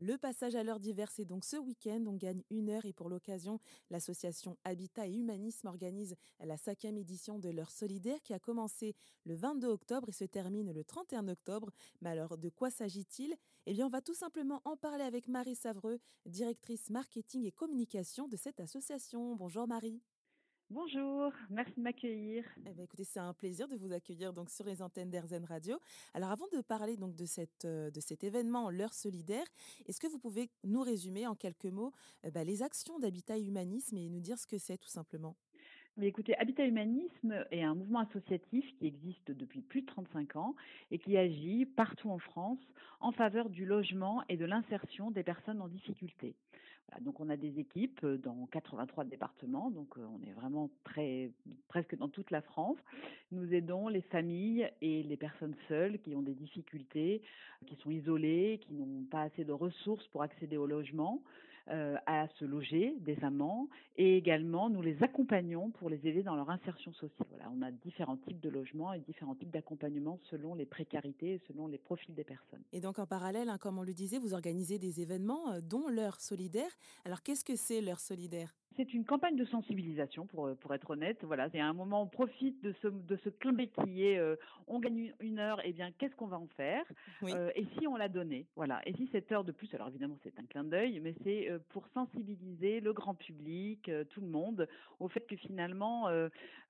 Le passage à l'heure d'hiver, c'est donc ce week-end. On gagne une heure et pour l'occasion, l'association Habitat et Humanisme organise la cinquième édition de l'heure solidaire qui a commencé le 22 octobre et se termine le 31 octobre. Mais alors, de quoi s'agit-il? Eh bien, on va tout simplement en parler avec Marie Savreux, directrice marketing et communication de cette association. Bonjour Marie. Bonjour, merci de m'accueillir. Eh bien, écoutez, c'est un plaisir de vous accueillir donc sur les antennes d'Airzen Radio. Alors, avant de parler donc de, cette, euh, de cet événement, l'heure solidaire, est-ce que vous pouvez nous résumer en quelques mots euh, bah, les actions d'Habitat et Humanisme et nous dire ce que c'est tout simplement? Mais écoutez, Habitat Humanisme est un mouvement associatif qui existe depuis plus de 35 ans et qui agit partout en France en faveur du logement et de l'insertion des personnes en difficulté. On a des équipes dans 83 départements, donc on est vraiment très presque dans toute la France. Nous aidons les familles et les personnes seules qui ont des difficultés, qui sont isolées, qui n'ont pas assez de ressources pour accéder au logement, euh, à se loger décemment, et également nous les accompagnons pour les aider dans leur insertion sociale. Voilà, on a différents types de logements et différents types d'accompagnement selon les précarités et selon les profils des personnes. Et donc en parallèle, hein, comme on le disait, vous organisez des événements euh, dont l'heure solidaire. Alors qu'est-ce que c'est l'heure solidaire? C'est une campagne de sensibilisation, pour, euh, pour être honnête. Voilà, c'est un moment où on profite de ce, de ce clin qui est euh, on gagne une heure, et eh bien qu'est-ce qu'on va en faire euh, Et si on l'a donné Voilà. Et si cette heure de plus, alors évidemment c'est un clin d'œil, mais c'est pour sensibiliser le grand public, tout le monde, au fait que finalement,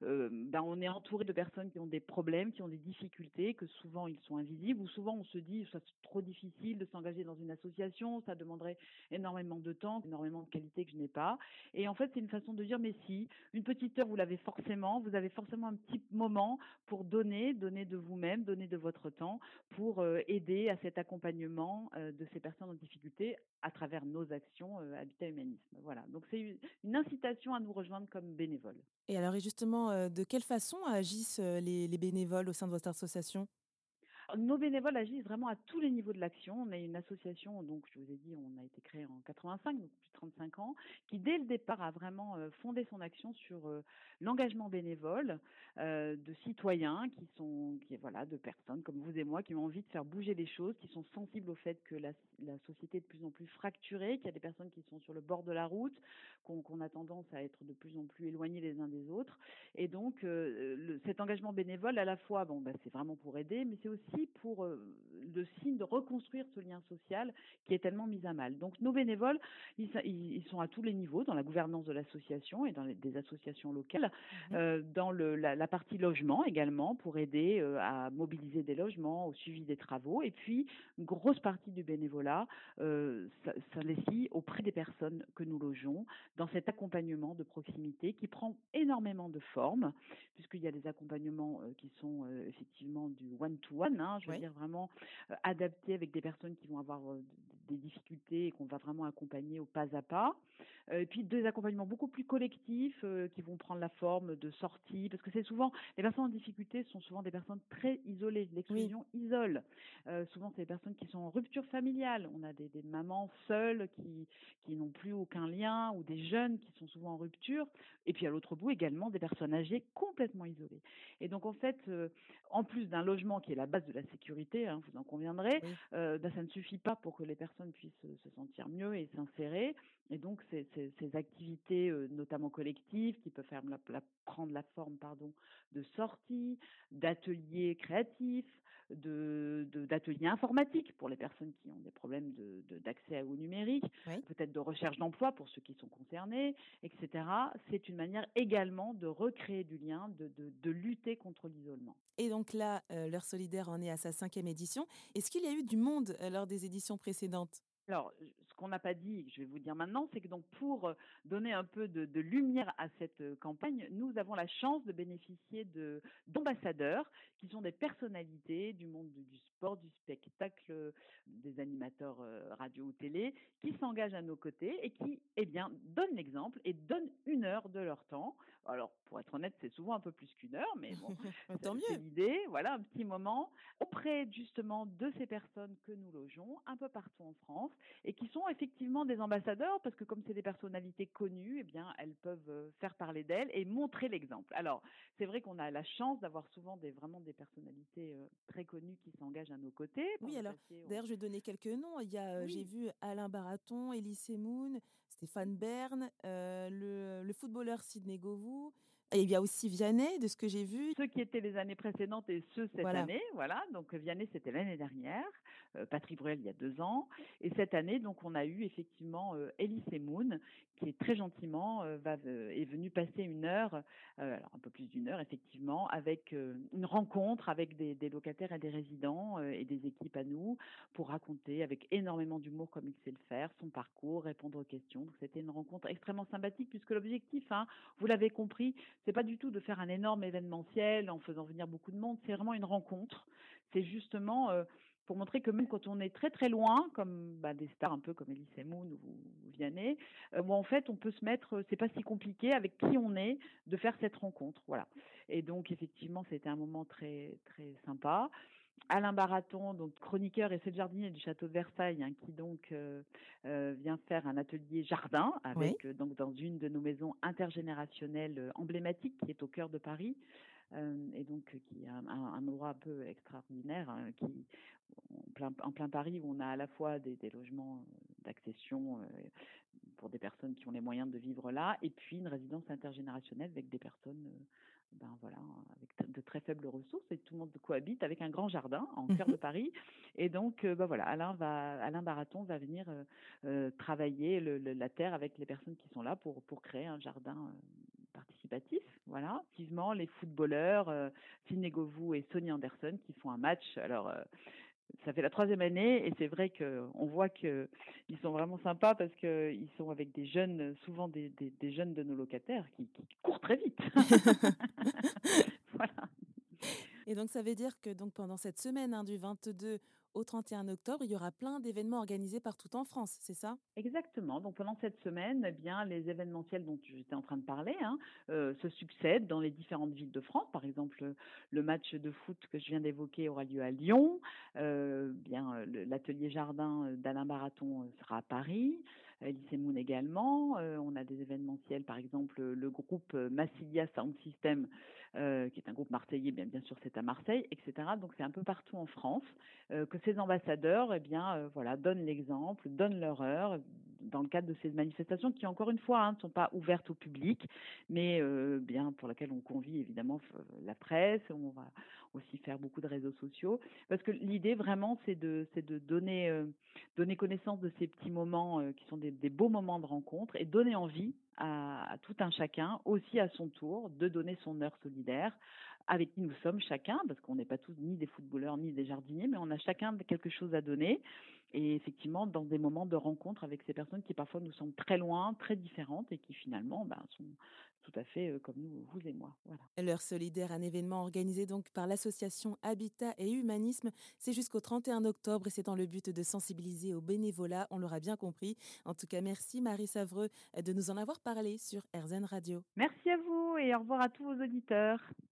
ben, on est entouré de personnes qui ont des problèmes, qui ont des difficultés, que souvent ils sont invisibles, ou souvent on se dit ça c'est trop difficile de s'engager dans une association, ça demanderait énormément de temps, énormément de qualité que je n'ai pas. Et en fait, c'est une façon de dire, mais si, une petite heure, vous l'avez forcément, vous avez forcément un petit moment pour donner, donner de vous-même, donner de votre temps pour euh, aider à cet accompagnement euh, de ces personnes en difficulté à travers nos actions euh, Habitat Humanisme. Voilà. Donc c'est une incitation à nous rejoindre comme bénévoles. Et alors, justement, de quelle façon agissent les bénévoles au sein de votre association? Nos bénévoles agissent vraiment à tous les niveaux de l'action. On est une association, donc je vous ai dit, on a été créé en 85, donc plus de 35 ans, qui dès le départ a vraiment euh, fondé son action sur euh, l'engagement bénévole euh, de citoyens qui sont, qui voilà, de personnes comme vous et moi qui ont envie de faire bouger les choses, qui sont sensibles au fait que la, société est de plus en plus fracturée, qu'il y a des personnes qui sont sur le bord de la route, qu'on a tendance à être de plus en plus éloignés les uns des autres. Et donc, cet engagement bénévole, à la fois, bon, bah, c'est vraiment pour aider, mais c'est aussi pour euh, le signe de reconstruire ce lien social qui est tellement mis à mal. Donc nos bénévoles, ils, sont à tous les niveaux, dans la gouvernance de l'association et dans les, des associations locales, mmh euh, dans le, la, partie logement également, pour aider euh, à mobiliser des logements, au suivi des travaux, et puis une grosse partie du bénévolat s'investit auprès des personnes que nous logeons, dans cet accompagnement de proximité qui prend énormément de formes, puisqu'il y a des accompagnements qui sont effectivement du one-to-one, hein, je veux dire vraiment adapté avec des personnes qui vont avoir des difficultés et qu'on va vraiment accompagner au pas à pas. Euh, et puis des accompagnements beaucoup plus collectifs qui vont prendre la forme de sorties, parce que c'est souvent les personnes en difficulté sont souvent des personnes très isolées. L'exclusion isole. souvent c'est des personnes qui sont en rupture familiale. On a des, des mamans seules qui qui n'ont plus aucun lien ou des jeunes qui sont souvent en rupture. Et puis à l'autre bout également des personnes âgées complètement isolées. Et donc en fait, en plus d'un logement qui est la base de la sécurité, hein, vous en conviendrez, euh, ben, ça ne suffit pas pour que les personnes puissent se sentir mieux et s'insérer. Et donc ces, ces, activités, euh, notamment collectives, qui peuvent faire prendre la forme pardon, de sorties, d'ateliers créatifs, de, d'ateliers informatiques pour les personnes qui ont des problèmes de, d'accès au numérique, peut-être de recherche d'emploi pour ceux qui sont concernés, etc. C'est une manière également de recréer du lien, de, de, de lutter contre l'isolement. Et donc là, euh, l'heure solidaire en est à sa cinquième édition. Est-ce qu'il y a eu du monde euh, lors des éditions précédentes? Alors, qu'on n'a pas dit, je vais vous dire maintenant, c'est que donc pour euh, donner un peu de, lumière à cette euh, campagne, nous avons la chance de bénéficier de d'ambassadeurs qui sont des personnalités du monde du sport, du spectacle, des animateurs euh, radio ou télé, qui s'engagent à nos côtés et qui, eh bien, donnent l'exemple et donnent une heure de leur temps. Alors, pour être honnête, c'est souvent un peu plus qu'une heure, mais bon, tant mieux. C'est l'idée, voilà, un petit moment auprès justement de ces personnes que nous logeons un peu partout en France et qui sont effectivement des ambassadeurs parce que comme c'est des personnalités connues, eh bien elles peuvent euh, faire parler d'elles et montrer l'exemple. Alors c'est vrai qu'on a la chance d'avoir souvent des vraiment des personnalités euh, très connues qui s'engagent engage à nos côtés. Oui, alors, d'ailleurs, je vais donner quelques noms. Il y a, j'ai vu Alain Baraton, Elie Semoun, Stéphane Bern, le, le, footballeur Sidney Govou, et il y a aussi Vianney, de ce que j'ai vu. Ceux qui étaient les années précédentes et ceux cette année, voilà. Donc Vianney, c'était l'année dernière. Euh, Patrick Bruel, il y a deux ans. Et cette année, donc, on a eu effectivement euh, Elise Moon, qui est très gentiment euh, va, est venue passer une heure, alors un peu plus d'une heure, effectivement, avec une rencontre avec des, des, locataires et des résidents et des équipes à nous pour raconter avec énormément d'humour, comme il sait le faire, son parcours, répondre aux questions. Donc, c'était une rencontre extrêmement sympathique, puisque l'objectif, hein, vous l'avez compris, c'est pas du tout de faire un énorme événementiel en faisant venir beaucoup de monde, c'est vraiment une rencontre. C'est justement euh, pour montrer que même quand on est très très loin, comme bah, des stars un peu comme Elise Moon ou, Vianney, euh, en fait on peut se mettre, c'est pas si compliqué avec qui on est de faire cette rencontre, voilà. Et donc effectivement c'était un moment très très sympa. Alain Baraton, donc chroniqueur et jardinier du château de Versailles, hein, qui donc euh, euh, vient faire un atelier jardin avec euh, donc dans une de nos maisons intergénérationnelles emblématiques qui est au cœur de Paris. et donc qui est un, endroit un peu extraordinaire, hein, qui en plein, en plein, Paris où on a à la fois des, des logements d'accession pour des personnes qui ont les moyens de vivre là, et puis une résidence intergénérationnelle avec des personnes ben voilà, avec de très faibles ressources et tout le monde cohabite avec un grand jardin en cœur de Paris. Et donc, ben voilà, Alain va, Alain Baraton va venir euh, travailler le, la terre avec les personnes qui sont là pour pour créer un jardin participatif. Voilà, effectivement, les footballeurs euh, Sidney Govou et Sonny Anderson qui font un match. Alors ça fait la troisième année et c'est vrai qu'on voit qu'ils sont vraiment sympas parce qu'ils sont avec des jeunes, souvent des, des, des jeunes de nos locataires qui, qui courent très vite. voilà. Et donc ça veut dire que donc pendant cette semaine hein, du 22 au 31 octobre, il y aura plein d'événements organisés partout en France, c'est ça? Exactement. Donc pendant cette semaine, eh bien les événementiels dont j'étais en train de parler hein, euh, se succèdent dans les différentes villes de France. Par exemple, le match de foot que je viens d'évoquer aura lieu à Lyon. Euh, bien l'atelier jardin d'Alain Baraton sera à Paris. Lycée Moon également. on a des événementiels, par exemple le groupe Massilia Sound System, qui est un groupe marseillais, bien, bien sûr c'est à Marseille, etc. Donc c'est un peu partout en France que ces ambassadeurs, eh bien, voilà, donnent l'exemple, donnent leur heure dans le cadre de ces manifestations qui, encore une fois, hein, ne sont pas ouvertes au public, mais bien pour laquelle on convie évidemment la presse. On va aussi faire beaucoup de réseaux sociaux, parce que l'idée vraiment, c'est de, de donner, connaissance de ces petits moments qui sont des, beaux moments de rencontre et donner envie à tout un chacun, aussi à son tour, de donner son heure solidaire avec qui nous sommes chacun, parce qu'on n'est pas tous ni des footballeurs ni des jardiniers, mais on a chacun quelque chose à donner. Et effectivement, dans des moments de rencontre avec ces personnes qui parfois nous semblent très loin, très différentes et qui finalement ben, sont tout à fait euh, comme nous, vous et moi. Voilà. L'heure solidaire, un événement organisé donc par l'association Habitat et Humanisme. C'est jusqu'au 31 octobre et c'est dans le but de sensibiliser au bénévolat, on l'aura bien compris. En tout cas, merci Marie Savreux de nous en avoir parlé sur RZN Radio. Merci à vous et au revoir à tous vos auditeurs.